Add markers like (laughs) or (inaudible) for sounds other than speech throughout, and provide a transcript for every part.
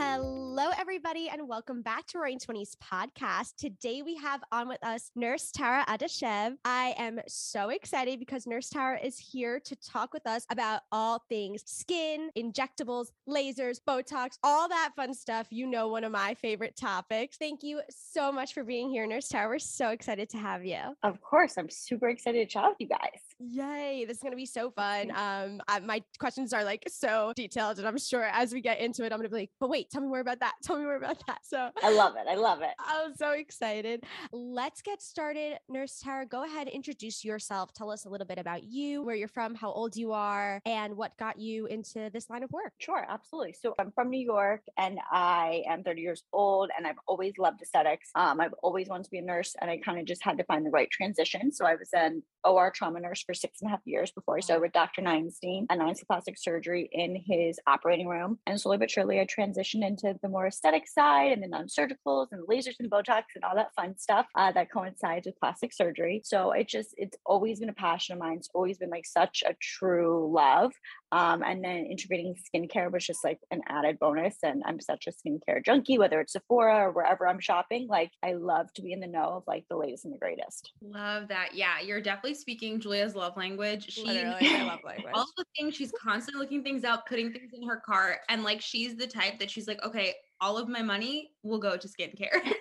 Hello, everybody, and welcome back to Roaring Twenties podcast. Today we have on with us Nurse Tara Adashev. I am so excited because Nurse Tara is here to talk with us about all things skin, injectables, lasers, Botox, all that fun stuff. You know, one of my favorite topics. Thank you so much for being here, Nurse Tara. We're so excited to have you. Of course, I'm super excited to chat with you guys. Yay, this is going to be so fun. Um, I, my questions are like so detailed, and I'm sure as we get into it, I'm going to be like, but wait, tell me more about that. Tell me more about that. So I love it. I love it. (laughs) I'm so excited. Let's get started. Nurse Tara, go ahead, introduce yourself. Tell us a little bit about you, where you're from, how old you are, and what got you into this line of work. Sure, absolutely. So I'm from New York and I am 30 years old and I've always loved aesthetics. Um, I've always wanted to be a nurse and I kind of just had to find the right transition. So I was an OR trauma nurse for six and a half years before I started with Dr. Neinstein and plastic surgery in his operating room. And slowly but surely I transitioned into the more aesthetic side and the non-surgicals and lasers and Botox and all that fun stuff uh, that coincides with plastic surgery. So it just, it's always been a passion of mine. It's always been like such a true love. Um, and then integrating skincare was just like an added bonus. And I'm such a skincare junkie, whether it's Sephora or wherever I'm shopping. Like I love to be in the know of like the latest and the greatest. Love that. Yeah, you're definitely speaking Julia's love language. She Literally, my love (laughs) language. all the things she's constantly looking things up, putting things in her cart, and like she's the type that she's like, okay, all of my money will go to skincare. (laughs)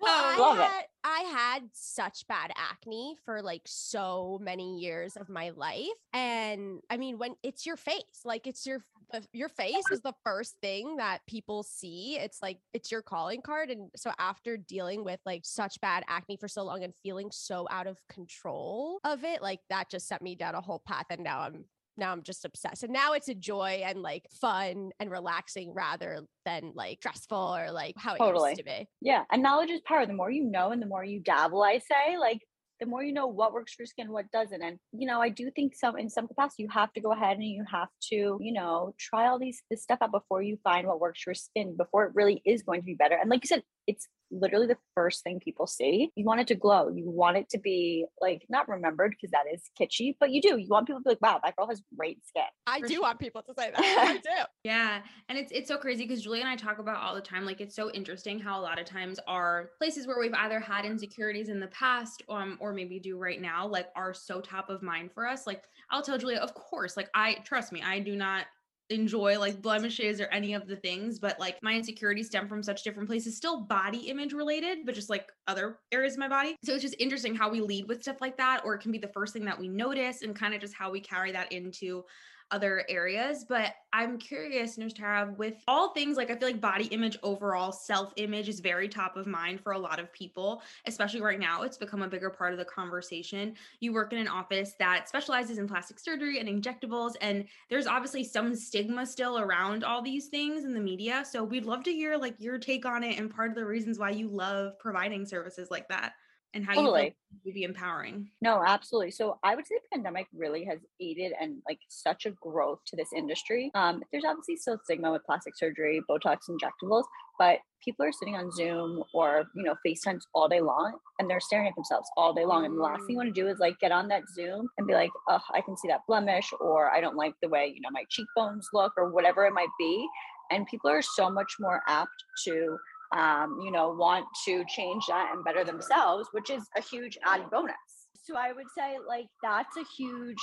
Well, Um, Love I it. had, I had such bad acne for like so many years of my life. And I mean, when it's your face, like it's your your face is the first thing that people see. It's like it's your calling card. And so after dealing with like such bad acne for so long and feeling so out of control of it, like that just set me down a whole path. And now I'm now I'm just obsessed. And now it's a joy and like fun and relaxing rather than like stressful or like how it Totally. used to be. Yeah. And knowledge is power. The more you know and the more you dabble, I say, like the more you know what works for your skin, what doesn't. And, you know, I do think some in some capacity you have to go ahead and you have to, you know, try all these this stuff out before you find what works for your skin, before it really is going to be better. And like you said, it's literally the first thing people see. You want it to glow. You want it to be like not remembered because that is kitschy, but you do. You want people to be like, wow, that girl has great skin. I For do sure. want people to say (laughs) that. I do. Yeah, and it's it's so crazy because Julia and I talk about all the time. Like it's so interesting how a lot of times our places where we've either had insecurities in the past, um, or maybe do right now, like are so top of mind for us. Like I'll tell Julia, of course, like I trust me, I do not enjoy like blemishes or any of the things but like my insecurities stem from such different places still body image related but just like other areas of my body. So it's just interesting how we lead with stuff like that or it can be the first thing that we notice and kind of just how we carry that into other areas. But I'm curious, Nurse Tara, with all things like I feel like body image overall, self image is very top of mind for a lot of people, especially right now. It's become a bigger part of the conversation. You work in an office that specializes in plastic surgery and injectables, and there's obviously some stigma still around all these things in the media. So we'd love to hear like your take on it and part of the reasons why you love providing services like that and how you Totally. feel would be empowering. No, absolutely. So I would say the pandemic really has aided and like such a growth to this industry. Um, there's obviously still stigma with plastic surgery, Botox injectables, but people are sitting on Zoom or you know FaceTimes all day long and they're staring at themselves all day long. And the last thing you want to do is like get on that Zoom and be like, oh, I can see that blemish, or I don't like the way you know my cheekbones look, or whatever it might be. And people are so much more apt to um, you know, want to change that and better themselves, which is a huge added bonus. So I would say like that's a huge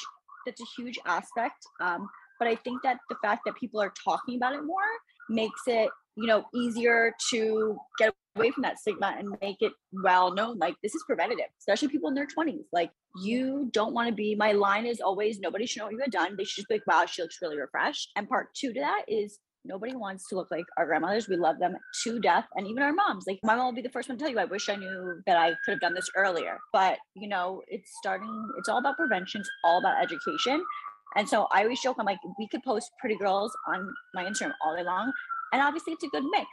that's a huge aspect. Um, but I think that the fact that people are talking about it more makes it, you know, easier to get away from that stigma and make it well known. Like this is preventative, especially people in their 20s. Like you don't want to be my line is always nobody should know what you had done. They should just be like, wow, she looks really refreshed. And part two to that is nobody wants to look like our grandmothers. We love them to death. And even our moms. Like my mom will be the first one to tell you, I wish I knew that I could have done this earlier. But you know, it's starting, it's all about prevention, it's all about education. And so I always joke, I'm like, we could post pretty girls on my Instagram all day long. And obviously it's a good mix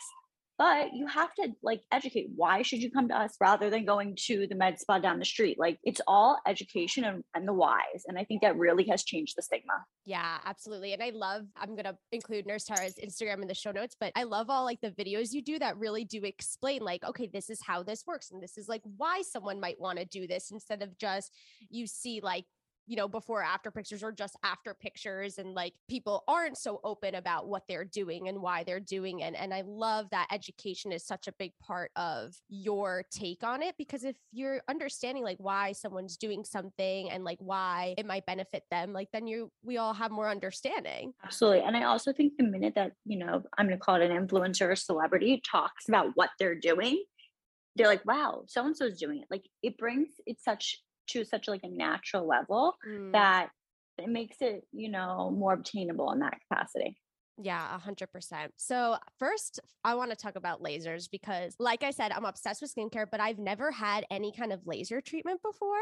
but you have to like educate why should you come to us rather than going to the med spa down the street? Like it's all education and, and the whys and i think that really has changed the stigma. Yeah absolutely and i love i'm gonna include nurse tara's instagram in the show notes but i love all like the videos you do that really do explain like okay this is how this works and this is like why someone might want to do this instead of just you see like you know, before after pictures or just after pictures. And like people aren't so open about what they're doing and why they're doing it. And I love that education is such a big part of your take on it because if you're understanding like why someone's doing something and like why it might benefit them, like then you, we all have more understanding. Absolutely. And I also think the minute that, you know, I'm to call it an influencer or celebrity talks about what they're doing, they're like, wow, so and so is doing it. Like it brings it's such to such like a natural level mm. that it makes it you know more obtainable in that capacity yeah, 100%. So, first, I want to talk about lasers because, like I said, I'm obsessed with skincare, but I've never had any kind of laser treatment before.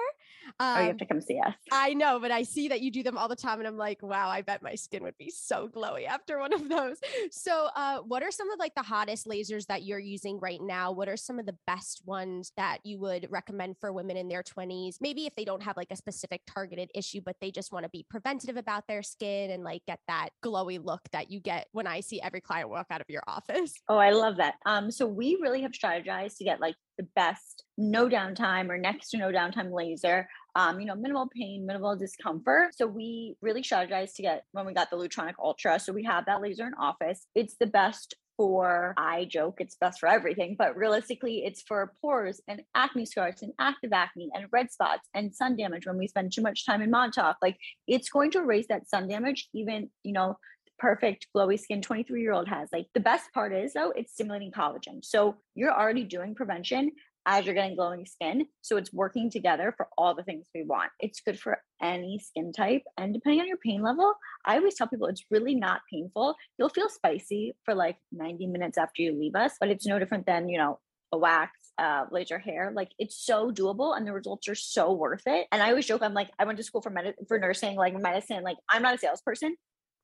Um, oh, you have um, to come see us. I know, but I see that you do them all the time, and I'm like, wow, I bet my skin would be so glowy after one of those. So, uh, what are some of like the hottest lasers that you're using right now? What are some of the best ones that you would recommend for women in their 20s? Maybe if they don't have like a specific targeted issue, but they just want to be preventative about their skin and like get that glowy look that you get when I see every client walk out of your (laughs) office. Oh, I love that. Um, so we really have strategized to get like the best no downtime or next to no downtime laser. Um, you know, minimal pain, minimal discomfort. So we really strategized to get when we got the Lutronic Ultra. So we have that laser in office. It's the best for I joke it's best for everything, but realistically it's for pores and acne scars and active acne and red spots and sun damage when we spend too much time in Montauk. Like it's going to erase that sun damage, even, you know, perfect glowy skin 23 year old has. Like the best part is though, it's stimulating collagen. So you're already doing prevention as you're getting glowing skin. So it's working together for all the things we want. It's good for any skin type. And depending on your pain level, I always tell people it's really not painful. You'll feel spicy for like 90 minutes after you leave us, but it's no different than, you know, a wax, uh, laser hair. Like it's so doable and the results are so worth it. And I always joke, I'm like, I went to school for med- for nursing, like medicine. Like I'm not a salesperson,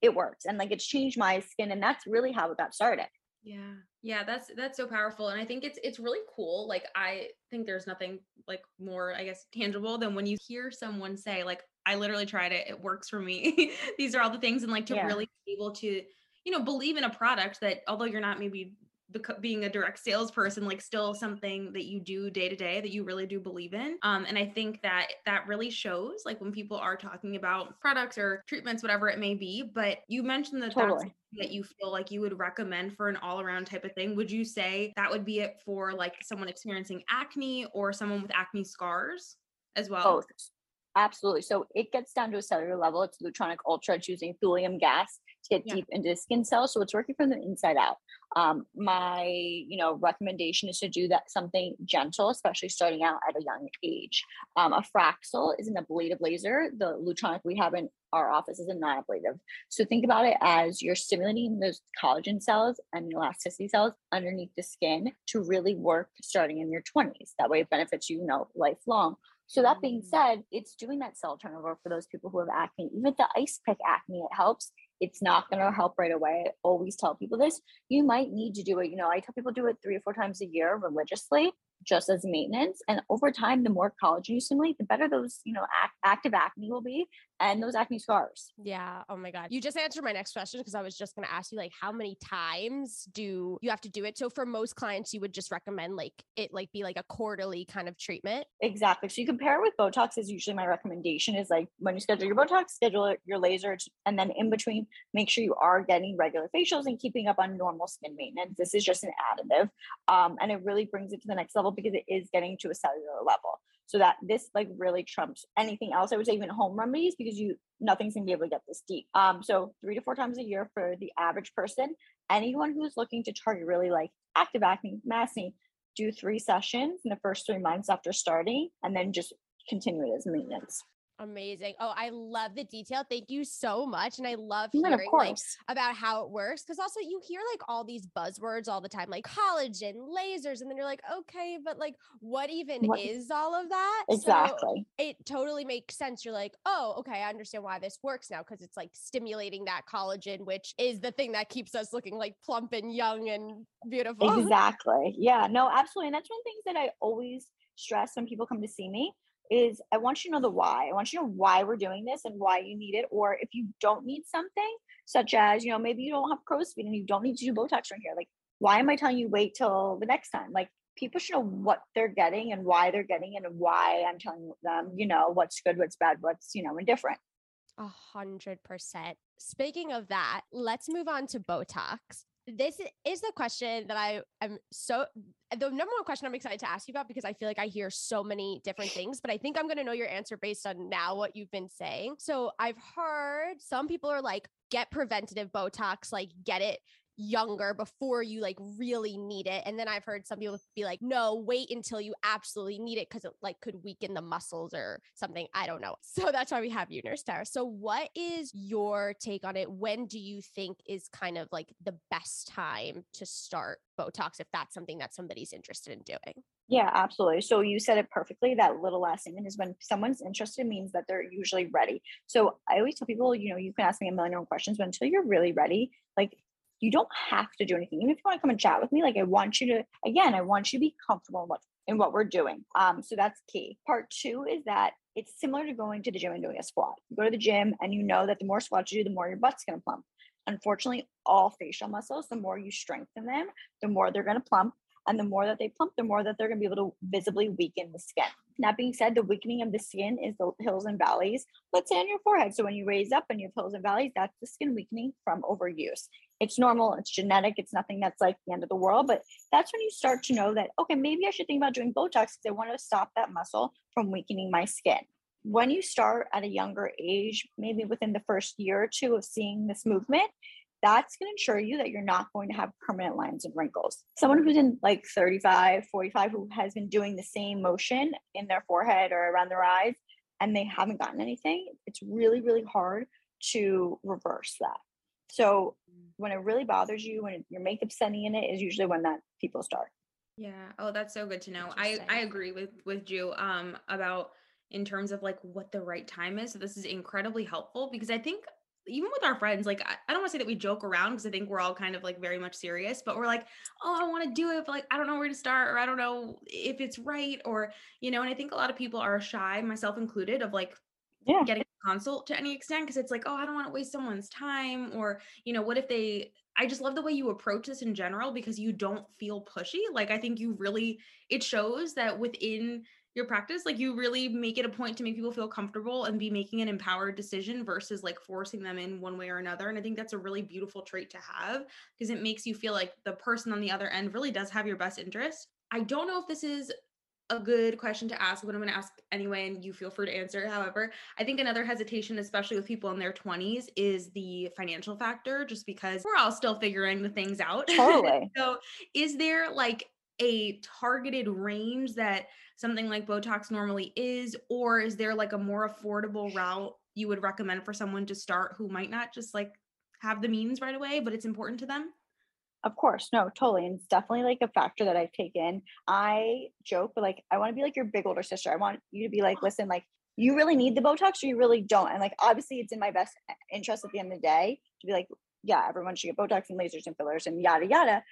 it works and like it's changed my skin and that's really how it got started. Yeah. Yeah that's that's so powerful and i think it's it's really cool like i think there's nothing like more i guess tangible than when you hear someone say like i literally tried it it works for me. (laughs) These are all the things and like to yeah. really be able to you know believe in a product that although you're not maybe being a direct salesperson like still something that you do day to day that you really do believe in. Um, and i think that that really shows like when people are talking about products or treatments whatever it may be but you mentioned that totally. that you feel like you would recommend for an all-around type of thing. Would you say that would be it for like someone experiencing acne or someone with acne scars as well? Both absolutely so it gets down to a cellular level it's lutronic ultra it's using thulium gas to get yeah. deep into the skin cells. So it's working from the inside out. Um, my, you know, recommendation is to do that something gentle, especially starting out at a young age. Um, a Fraxel is an ablative laser. The Lutronic we have in our office is a non-ablative. So think about it as you're stimulating those collagen cells and elasticity cells underneath the skin to really work starting in your 20s. That way it benefits you, you know, lifelong. So that being mm. said, it's doing that cell turnover for those people who have acne. Even the ice pick acne, it helps it's not going to help right away. I always tell people this. You might need to do it. You know, I tell people do it three or four times a year religiously just as maintenance. And over time, the more collagen you stimulate, the better those, you know, act- active acne will be and those acne scars. Yeah. Oh my God. You just answered my next question because I was just going to ask you, like, how many times do you have to do it? So for most clients, you would just recommend like it like be like a quarterly kind of treatment. Exactly. So you compare it with Botox is usually my recommendation is like when you schedule your Botox, schedule your laser, and then in between, make sure you are getting regular facials and keeping up on normal skin maintenance. This is just an additive. Um, and it really brings it to the next level because it is getting to a cellular level. So that this like really trumps anything else. I would say even home remedies because you nothing's gonna be able to get this deep. Um, so three to four times a year for the average person. Anyone who's looking to target really like active acne, acne, do three sessions in the first three months after starting, and then just continue it as maintenance. Amazing. Oh, I love the detail. Thank you so much. And I love hearing like about how it works. Cause also you hear like all these buzzwords all the time, like collagen, lasers, and then you're like, okay, but like what even What- is all of that? So exactly. it totally makes sense. You're like, oh, okay, I understand why this works now because it's like stimulating that collagen, which is the thing that keeps us looking like plump and young and beautiful. Exactly. Yeah, no, (laughs) absolutely. And that's one of the things that I always stress when people come to see me is I want you to know the why. I want you to know why we're doing this and why you need it. Or if you don't need something, such as, you know, maybe you don't have crow's feet and you don't need to do Botox right here. Like, why am I telling you wait till the next time? Like people should know what they're getting and why they're getting it and why I'm telling them, you know, what's good, what's bad, what's, you know, indifferent. A hundred percent. Speaking of that, let's move on to Botox. This is the question that I am so the number one question I'm excited to ask you about because I feel like I hear so many different things, but I think I'm going to know your answer based on now what you've been saying. So I've heard some people are like, get preventative Botox, like get it younger before you like really need it. And then I've heard some people be like, no, wait until you absolutely need it because it like could weaken the muscles or something. I don't know. (laughs) So that's why we have you, Nurse Tara. So what is your take on it? When do you think is kind of like the best time to start Botox if that's something that somebody's interested in doing? Yeah, absolutely. So you said it perfectly. That little last statement is when someone's interested means that they're usually ready. So I always tell people, you know, you can ask me a million questions, but until you're really ready, like you don't have to do anything. Even if you want to come and chat with me, like I want you to, again, I want you to be comfortable in what in what we're doing. Um, so that's key. Part two is that it's similar to going to the gym and doing a squat. You go to the gym and you know that the more squats you do, the more your butt's gonna plump. Unfortunately, all facial muscles, the more you strengthen them, the more they're gonna plump. And the more that they plump, the more that they're going to be able to visibly weaken the skin. That being said, the weakening of the skin is the hills and valleys, let's say on your forehead. So when you raise up and you have hills and valleys, that's the skin weakening from overuse. It's normal, it's genetic, it's nothing that's like the end of the world. But that's when you start to know that, okay, maybe I should think about doing Botox because I want to stop that muscle from weakening my skin. When you start at a younger age, maybe within the first year or two of seeing this movement, that's going to ensure you that you're not going to have permanent lines and wrinkles. Someone who's in like 35, 45, who has been doing the same motion in their forehead or around their eyes and they haven't gotten anything, it's really, really hard to reverse that. So when it really bothers you, when your makeup's setting in it, is usually when that people start. Yeah. Oh, that's so good to know. I I agree with with Ju um about in terms of like what the right time is. So this is incredibly helpful because I think even with our friends, like I, I don't want to say that we joke around because I think we're all kind of like very much serious, but we're like, oh, I want to do it, but like I don't know where to start or I don't know if it's right or you know, and I think a lot of people are shy, myself included, of like Yeah. getting a consult to any extent because it's like, oh, I don't want to waste someone's time or you know, what if they I just love the way you approach this in general because you don't feel pushy. Like I think you really it shows that within your practice, like you really make it a point to make people feel comfortable and be making an empowered decision versus like forcing them in one way or another. And I think that's a really beautiful trait to have because it makes you feel like the person on the other end really does have your best interest. I don't know if this is a good question to ask, but I'm going to ask anyway, and you feel free to answer. However, I think another hesitation, especially with people in their 20s, is the financial factor, just because we're all still figuring the things out. Totally. (laughs) so, is there like a targeted range that something like Botox normally is, or is there like a more affordable route you would recommend for someone to start who might not just like have the means right away, but it's important to them? Of course, no, totally. And it's definitely like a factor that I take in. I joke, but like, I want to be like your big older sister. I want you to be like, listen, like, you really need the Botox or you really don't. And like, obviously, it's in my best interest at the end of the day to be like, yeah, everyone should get Botox and lasers and fillers and yada, yada.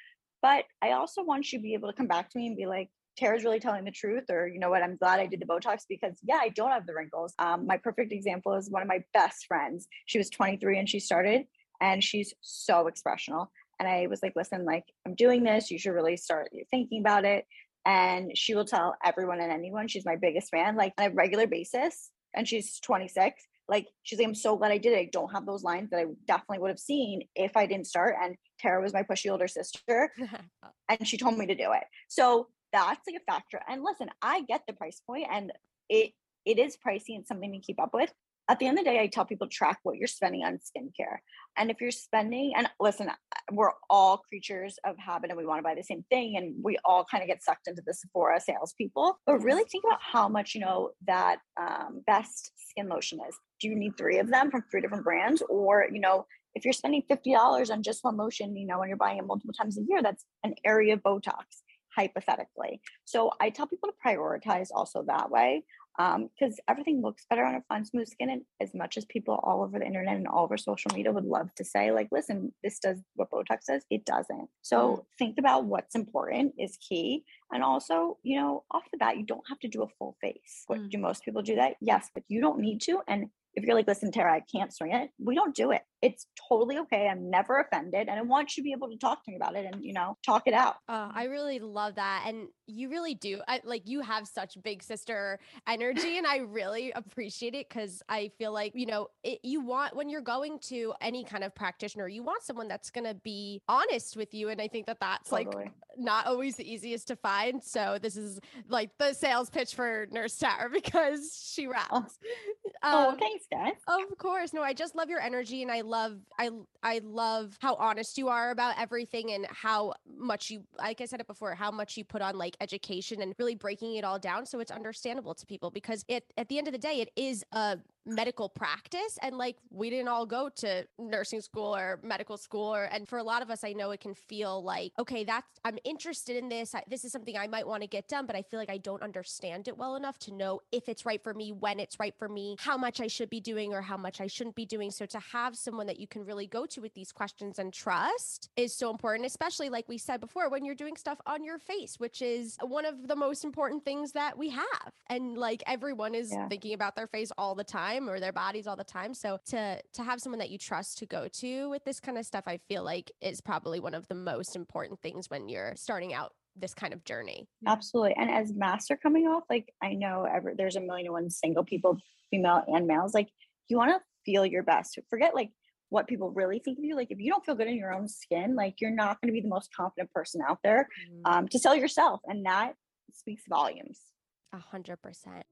But I also want you to be able to come back to me and be like, Tara's really telling the truth, or you know what, I'm glad I did the Botox because yeah, I don't have the wrinkles. Um, my perfect example is one of my best friends. She was 23 and she started, and she's so expressional. And I was like, listen, like I'm doing this. You should really start thinking about it. And she will tell everyone and anyone she's my biggest fan, like on a regular basis. And she's 26. Like she's like, I'm so glad I did it. I don't have those lines that I definitely would have seen if I didn't start. And Tara was my pushy older sister, (laughs) and she told me to do it. So that's like a factor. And listen, I get the price point, and it it is pricey and something to keep up with. At the end of the day, I tell people track what you're spending on skincare. And if you're spending, and listen, we're all creatures of habit and we want to buy the same thing. And we all kind of get sucked into the Sephora salespeople. But really think about how much, you know, that um, best skin lotion is. Do you need three of them from three different brands? Or, you know, if you're spending $50 on just one lotion, you know, when you're buying it multiple times a year, that's an area of Botox, hypothetically. So I tell people to prioritize also that way because um, everything looks better on a fun, smooth skin. And as much as people all over the internet and all over social media would love to say, like, listen, this does what Botox does, it doesn't. So mm. think about what's important is key. And also, you know, off the bat, you don't have to do a full face. What, mm. Do most people do that? Yes, but you don't need to. And if you're like, listen, Tara, I can't swing it, we don't do it. It's totally okay. I'm never offended. And I want you to be able to talk to me about it and, you know, talk it out. Uh, I really love that. And you really do. I, like, you have such big sister energy. and I really appreciate it because I feel like, you know, it, you want, when you're going to any kind of practitioner, you want someone that's going to be honest with you. And I think that that's totally. like not always the easiest to find. So this is like the sales pitch for Nurse Tara (laughs) because she raps. Oh, oh um, oh thanks, guys. Of course. No, I just love your energy and I love I I love how honest you are about everything and how much you like I said it before, how much you put on like education and really breaking it all down so it's understandable to people because it at the end of the day it is a medical practice and like we didn't all go to nursing school or medical school or and for a lot of us I know it can feel like okay that's I'm interested in this I, this is something I might want to get done but I feel like I don't understand it well enough to know if it's right for me when it's right for me how much I should be doing or how much I shouldn't be doing so to have someone that you can really go to with these questions and trust is so important especially like we said before when you're doing stuff on your face which is one of the most important things that we have and like everyone is yeah. thinking about their face all the time time or their bodies all the time. So to to have someone that you trust to go to with this kind of stuff, I feel like is probably one of the most important things when you're starting out this kind of journey. Absolutely. And as masks are coming off, like I know ever there's a million and one single people, female and males, like you want to feel your best. Forget like what people really think of you. Like if you don't feel good in your own skin, like you're not going to be the most confident person out there mm-hmm. um, to sell yourself. And that speaks volumes. A hundred percent.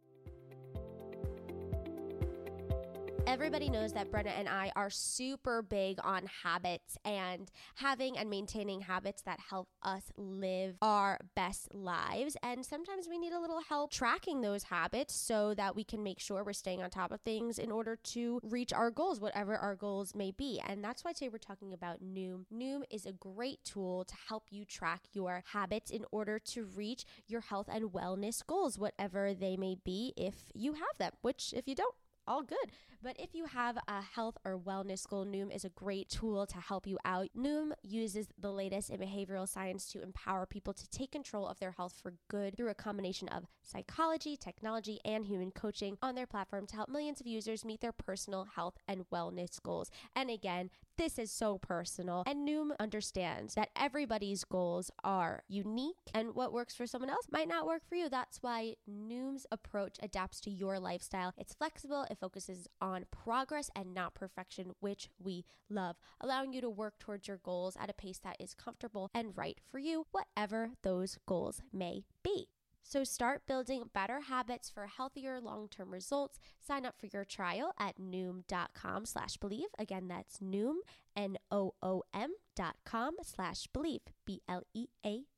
Everybody knows that Brenna and I are super big on habits and having and maintaining habits that help us live our best lives. And sometimes we need a little help tracking those habits so that we can make sure we're staying on top of things in order to reach our goals, whatever our goals may be. And that's why today we're talking about Noom. Noom is a great tool to help you track your habits in order to reach your health and wellness goals, whatever they may be, if you have them, which if you don't, all good. But if you have a health or wellness goal, Noom is a great tool to help you out. Noom uses the latest in behavioral science to empower people to take control of their health for good through a combination of psychology, technology, and human coaching on their platform to help millions of users meet their personal health and wellness goals. And again, this is so personal. And Noom understands that everybody's goals are unique and what works for someone else might not work for you. That's why Noom's approach adapts to your lifestyle. It's flexible, it focuses on progress and not perfection, which we love, allowing you to work towards your goals at a pace that is comfortable and right for you, whatever those goals may be. So start building better habits for healthier long-term results. Sign up for your trial at noom.com slash bleav. Again, that's noom, N-O-O-M dot com slash bleav, B-L-E-A-V.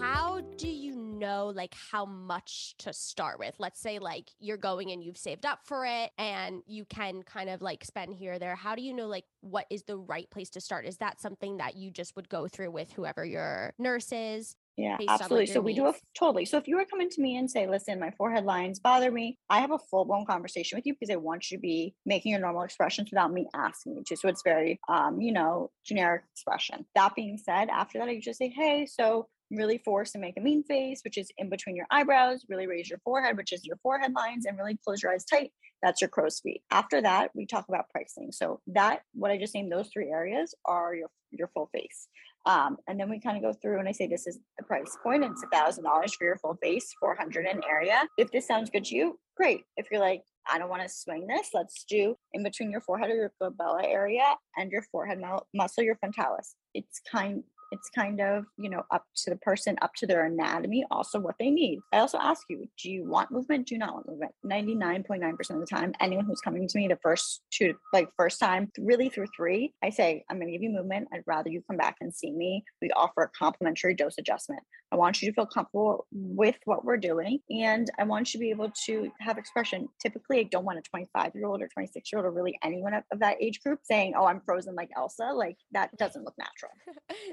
How do you know like how much to start with? Let's say like you're going and you've saved up for it and you can kind of like spend here or there. How do you know like what is the right place to start? Is that something that you just would go through with whoever your nurse is? Yeah, absolutely. so we do a totally. So if you were coming to me and say, listen, my forehead lines bother me, I have a full blown conversation with you because I want you to be making your normal expressions without me asking you to. So it's very, um, you know, generic expression. That being said, after that, I just say, hey, so really force and make a mean face, which is in between your eyebrows, really raise your forehead, which is your forehead lines, and really close your eyes tight. That's your crow's feet. After that, we talk about pricing. So that what I just named those three areas are your your full face. Um, and then we kind of go through and I say this is the price point. It's a thousand dollars for your full face, 400 in area. If this sounds good to you, great. If you're like, I don't want to swing this, let's do in between your forehead or your glabella area and your forehead muscle, your frontalis. It's kind it's kind of, you know, up to the person, up to their anatomy, also what they need. I also ask you, do you want movement? Do you not want movement? 99.9% of the time, anyone who's coming to me the first two, like first time, really through three, I say, I'm going to give you movement. I'd rather you come back and see me. We offer a complimentary dose adjustment. I want you to feel comfortable with what we're doing. And I want you to be able to have expression. Typically, I don't want a 25 year old or 26 year old or really anyone of, that age group saying, Oh, I'm frozen like Elsa. Like that doesn't look natural.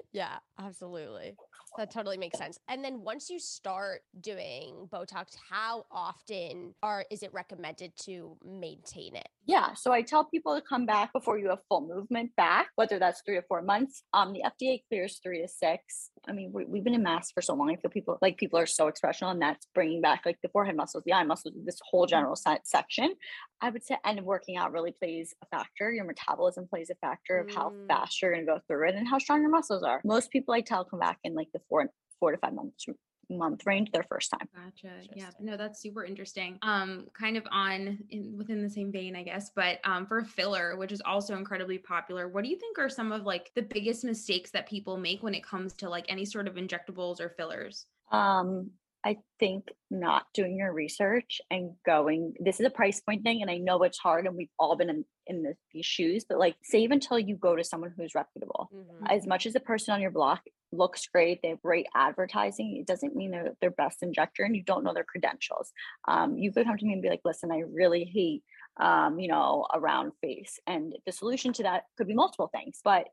(laughs) yeah, absolutely. That totally makes sense. And then once you start doing Botox, how often are is it recommended to maintain it? Yeah. So I tell people to come back before you have full movement back, whether that's three or four months. Um, the FDA clears three to six. I mean, we, we've been in masks for so long. I feel people like people are so expressional, and that's bringing back like the forehead muscles, the eye muscles, this whole general section. I would say, and working out really plays a factor. Your metabolism plays a factor of how mm. fast you're going to go through it and how strong your muscles are. Most people I tell come back in like the four four to five months month range their first time. Gotcha. Yeah. No, that's super interesting. Um, kind of on in, within the same vein, I guess, but um, for filler, which is also incredibly popular, what do you think are some of like the biggest mistakes that people make when it comes to like any sort of injectables or fillers? Um, I think not doing your research and going, this is a price point thing. And I know it's hard and we've all been in, in the, these shoes, but like save until you go to someone who's reputable. Mm-hmm. As much as the person on your block looks great, they have great advertising, it doesn't mean they're their best injector and you don't know their credentials. Um, you could come to me and be like, listen, I really hate um, you know, a round face. And the solution to that could be multiple things, but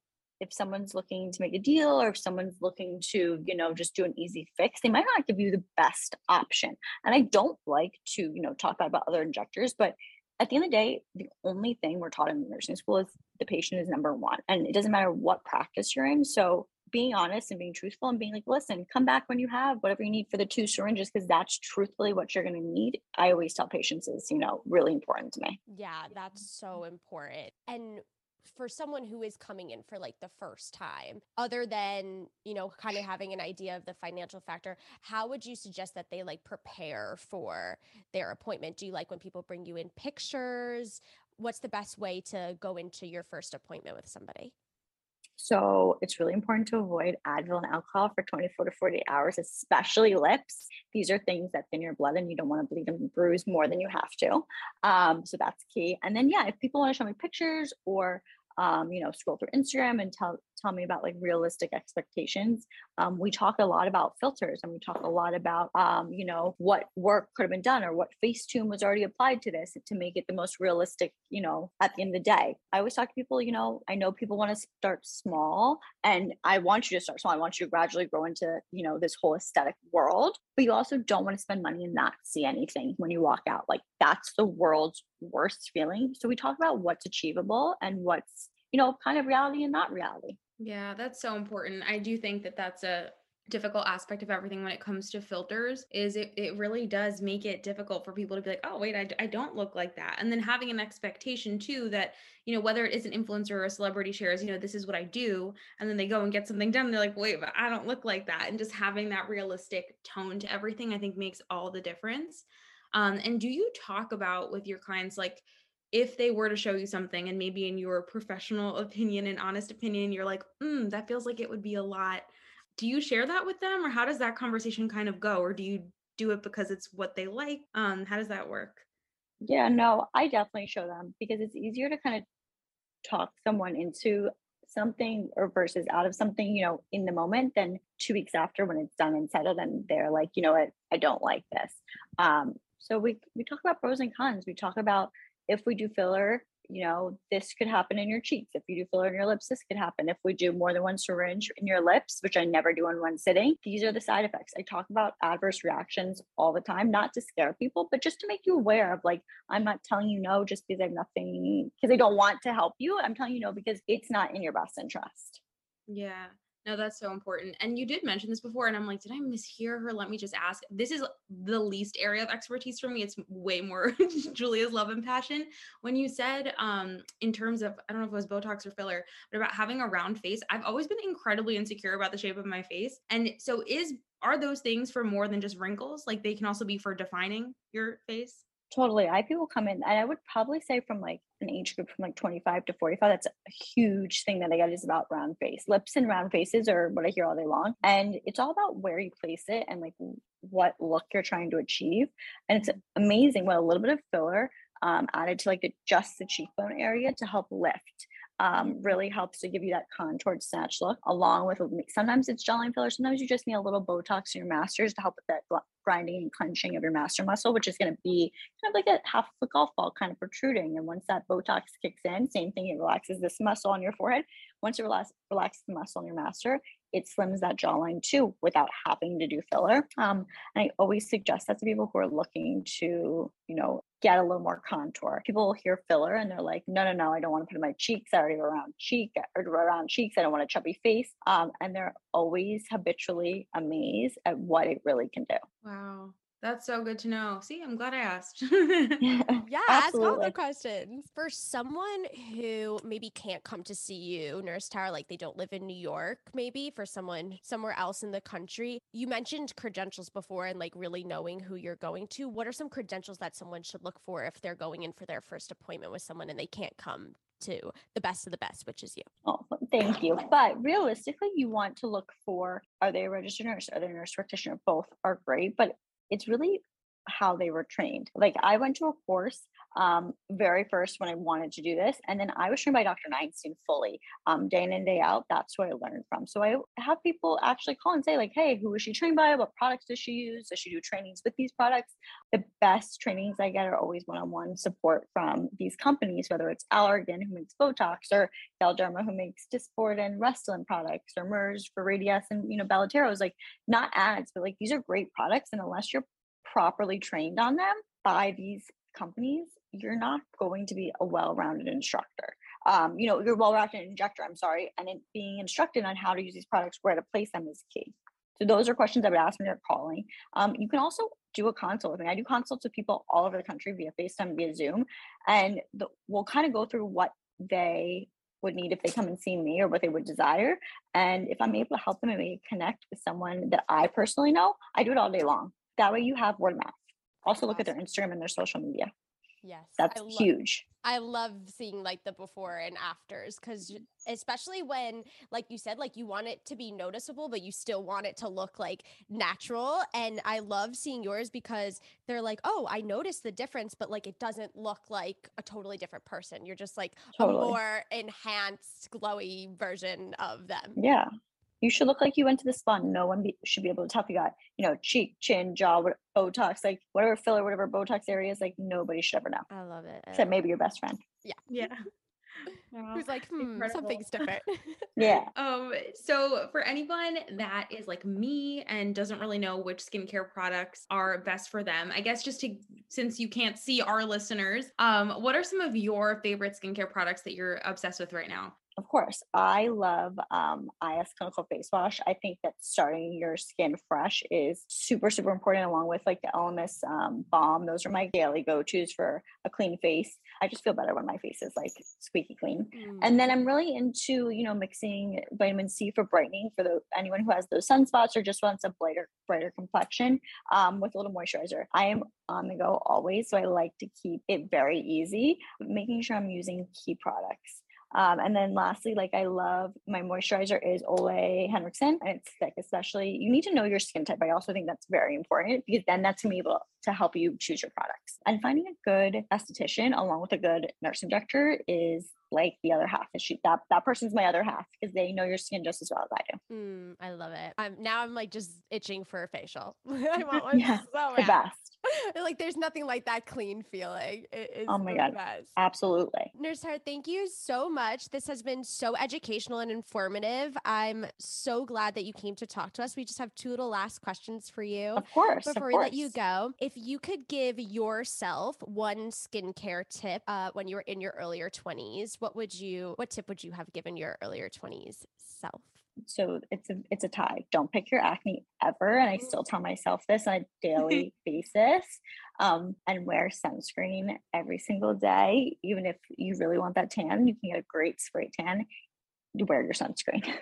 if someone's looking to make a deal or if someone's looking to you know just do an easy fix they might not give you the best option. And i don't like to you know talk bad about other injectors but at the end of the day the only thing we're taught in nursing school is the patient is number one and it doesn't matter what practice you're in. So being honest and being truthful and being like listen come back when you have whatever you need for the two syringes because that's truthfully what you're going to need. I always tell patients is you know really important to me. Yeah that's so important. And for someone who is coming in for like the first time, other than, you know, kind of having an idea of the financial factor, how would you suggest that they like prepare for their appointment? Do you like when people bring you in pictures? What's the best way to go into your first appointment with somebody? So it's really important to avoid Advil and alcohol for 24 to 48 hours, especially lips. These are things that thin your blood and you don't want to bleed and bruise more than you have to. Um, so that's key. And then, yeah, if people want to show me pictures or um, you know, scroll through Instagram and tell tell me about like realistic expectations. Um, we talk a lot about filters and we talk a lot about um, you know what work could have been done or what Facetune was already applied to this to make it the most realistic. You know, at the end of the day, I always talk to people. You know, I know people want to start small, and I want you to start small. I want you to gradually grow into you know this whole aesthetic world, but you also don't want to spend money and not see anything when you walk out. Like that's the world's worst feeling. So we talk about what's achievable and what's you know kind of reality and not reality. Yeah, that's so important. I do think that that's a difficult aspect of everything when it comes to filters is it, it really does make it difficult for people to be like oh wait I, I don't look like that. And then having an expectation too that you know whether it is an influencer or a celebrity shares you know this is what i do and then they go and get something done they're like wait but i don't look like that. And just having that realistic tone to everything i think makes all the difference. Um, and do you talk about with your clients like if they were to show you something and maybe in your professional (laughs) opinion and honest opinion you're like mm, that feels like it would be a lot. Do you share that with them or how does that conversation kind of go? Or do you do it because it's what they like? Um how does that work? Yeah no i definitely show them because it's easier to kind of talk someone into something or versus out of something you know in the moment than two weeks after when it's done and settled and they're like you know what? I don't like this. Um so we we talk about pros and cons. We talk about if we do filler, you know, this could happen in your cheeks. If you do filler in your lips, this could happen. If we do more than one syringe in your lips, which I never do in one sitting, these are the side effects. I talk about adverse reactions all the time, not to scare people, but just to make you aware of like, I'm not telling you no just because I have nothing, because I don't want to help you. I'm telling you no because it's not in your best interest. Yeah. No, that's so important. And you did mention this before, and I'm like, did I mishear her? Let me just ask. This is the least area of expertise for me. It's way more (laughs) Julia's love and passion. When you said, um, in terms of, I don't know if it was Botox or filler, but about having a round face, I've always been incredibly insecure about the shape of my face. And so, is are those things for more than just wrinkles? Like they can also be for defining your face? Totally. I people come in, and I would probably say from like an age group from like 25 to 45, that's a huge thing that I get is about round face. Lips and round faces are what I hear all day long. And it's all about where you place it and like what look you're trying to achieve. And it's amazing what a little bit of filler um, added to like the, just the cheekbone area to help lift um, really helps to give you that contoured snatch look along with sometimes it's line filler sometimes you just need a little botox in your masseters to help with that grinding and clenching of your masseter muscle which is going to be kind of like a half of a golf ball kind of protruding and once that botox kicks in same thing it relaxes this muscle on your forehead once you relax, relax the muscle in your masseter it slims that jawline too without having to do filler. Um, and I always suggest that to people who are looking to, you know, get a little more contour. People will hear filler and they're like, no, no, no, I don't want to put in my cheeks. I already have a round cheek or around cheeks. I don't want a chubby face. Um, and they're always habitually amazed at what it really can do. Wow. That's so good to know. See, I'm glad I asked. (laughs) yeah, (laughs) (laughs) ask all the questions. For someone who maybe can't come to see you, Nurse Tara, like they don't live in New York, maybe for someone somewhere else in the country, you mentioned credentials before and like really knowing who you're going to. What are some credentials that someone should look for if they're going in for their first appointment with someone and they can't come to the best of the best, which is you. Oh, thank you. But realistically, you want to look for are they a registered nurse? Are they a nurse practitioner? Both are great, but it's really how they were trained. Like I went to a course um, very first when I wanted to do this, and then I was trained by Dr. Neinstein fully, um, day in and day out. That's who I learned from. So I have people actually call and say like, "Hey, who was she trained by? What products does she use? Does she do trainings with these products?" The best trainings I get are always one-on-one support from these companies, whether it's Allergan who makes Botox, or Galderma who makes Dysport and Restylane products, or Merz for Radiesse and you know Belotero. Like not ads, but like these are great products, and unless you're properly trained on them by these companies, you're not going to be a well-rounded instructor. Um, you know, you're well-rounded injector, I'm sorry, and it, being instructed on how to use these products, where to place them is key. So those are questions I would ask when they're calling. Um, you can also do a consult with me. I do consults with people all over the country via FaceTime, via Zoom, and the, we'll kind of go through what they would need if they come and see me or what they would desire. And if I'm able to help them and maybe connect with someone that I personally know, I do it all day long. That way you have word of mouth. Also look at their Instagram and their social media. Yes. That's I huge. I love seeing like the before and afters because especially when like you said like you want it to be noticeable but you still want it to look like natural and I love seeing yours because they're like oh I noticed the difference but like it doesn't look like a totally different person you're just like totally. a more enhanced glowy version of them. Yeah you should look like you went to the spa. No one be, should be able to tell if you got, you know, cheek, chin, jaw, Botox, like whatever filler, whatever Botox areas, like nobody should ever know. I love it. I Except maybe your best friend. Yeah. Yeah. (laughs) Who's like, hmm, something's different. (laughs) yeah. Um, so for anyone that is like me and doesn't really know which skincare products are best for them, I guess just to since you can't see our listeners, um, what are some of your favorite skincare products that you're obsessed with right now? Of course, I love um, IS Clinical Face Wash. I think that starting your skin fresh is super, super important, along with like the Elemis um, Balm. Those are my daily go tos for a clean face. I just feel better when my face is like squeaky clean. Mm. And then I'm really into, you know, mixing vitamin C for brightening for the anyone who has those sunspots or just wants a brighter, brighter complexion um, with a little moisturizer. I am on the go always, so I like to keep it very easy, making sure I'm using key products. Um, and then lastly, like I love my moisturizer is Ole Henriksen and it's thick, especially you need to know your skin type. I also think that's very important because then that's gonna be able to help you choose your products. And finding a good esthetician along with a good nurse injector is like the other half. She that that person's my other half because they know your skin just as well as I do. Mm, I love it. I'm now I'm like just itching for a facial. (laughs) I want (laughs) one yeah, so the best. (laughs) like there's nothing like that clean feeling. oh my god, best. absolutely. Nurse Hart, thank you so much. This has been so educational and informative. I'm so glad that you came to talk to us. We just have two little last questions for you. Of course. Before of we let you go, if you could give yourself one skincare tip uh, when you were in your earlier 20s, what would you? What tip would you have given your earlier 20s self? So it's a it's a tie. Don't pick your acne ever, and I still tell myself this on a daily (laughs) basis. Um, and wear sunscreen every single day, even if you really want that tan. You can get a great spray tan. You wear your sunscreen. (laughs)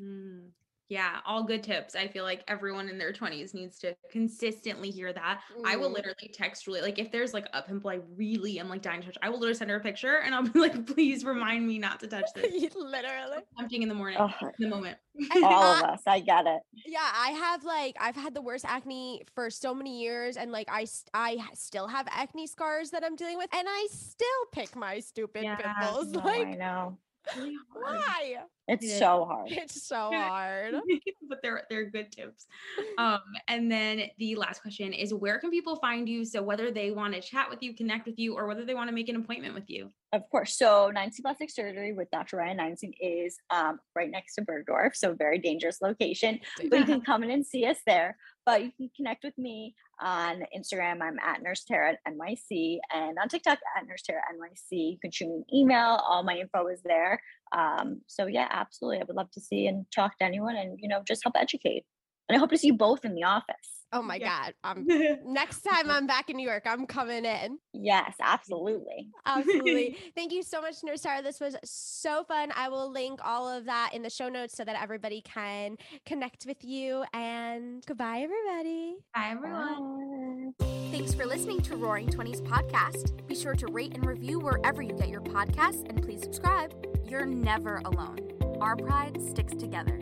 Mm. Yeah, all good tips. I feel like everyone in their 20s needs to consistently hear that. I will Mhm. literally text Julie, like if there's like a pimple I really am like dying to touch, I will literally send her a picture and I'll be like, please remind me not to touch (laughs) this. Literally. Tempting in the morning, Oh, in the moment. All of us. I get it. Yeah, I have like I've had the worst acne for so many years, and like I st- I h- still have acne scars that I'm dealing with, and I still pick my stupid Yeah, pimples. (laughs) No, I like know. Really hard. why? It's Yeah. so hard. (laughs) It's so hard. (laughs) but they're they're good tips. Um, and then the last question is where can people find you? So whether they want to chat with you, connect with you, or whether they want to make an appointment with you. Of course. So Neinstein Plastic Surgery with Dr. Ryan Neinstein is um, right next to Bergdorf, so very dangerous location. But you can come in and see us there. But you can connect with me on Instagram. I'm at Nurse Tara NYC and on TikTok at Nurse Tara NYC. You can shoot me an email. All my info is there. Um, so yeah, absolutely. I would love to see and talk to anyone and you know just help educate. And I hope to see you both in the office. Oh my Yeah. god. Um (laughs) next time I'm back in New York, I'm coming in. Yes, absolutely. Absolutely. (laughs) Thank you so much, Nurse Tara. This was so fun. I will link all of that in the show notes so that everybody can connect with you. And goodbye, everybody. Bye, everyone. Bye. Thanks for listening to Roaring Twenties podcast. Be sure to rate and review wherever you get your podcasts and please subscribe. You're never alone. Our pride sticks together.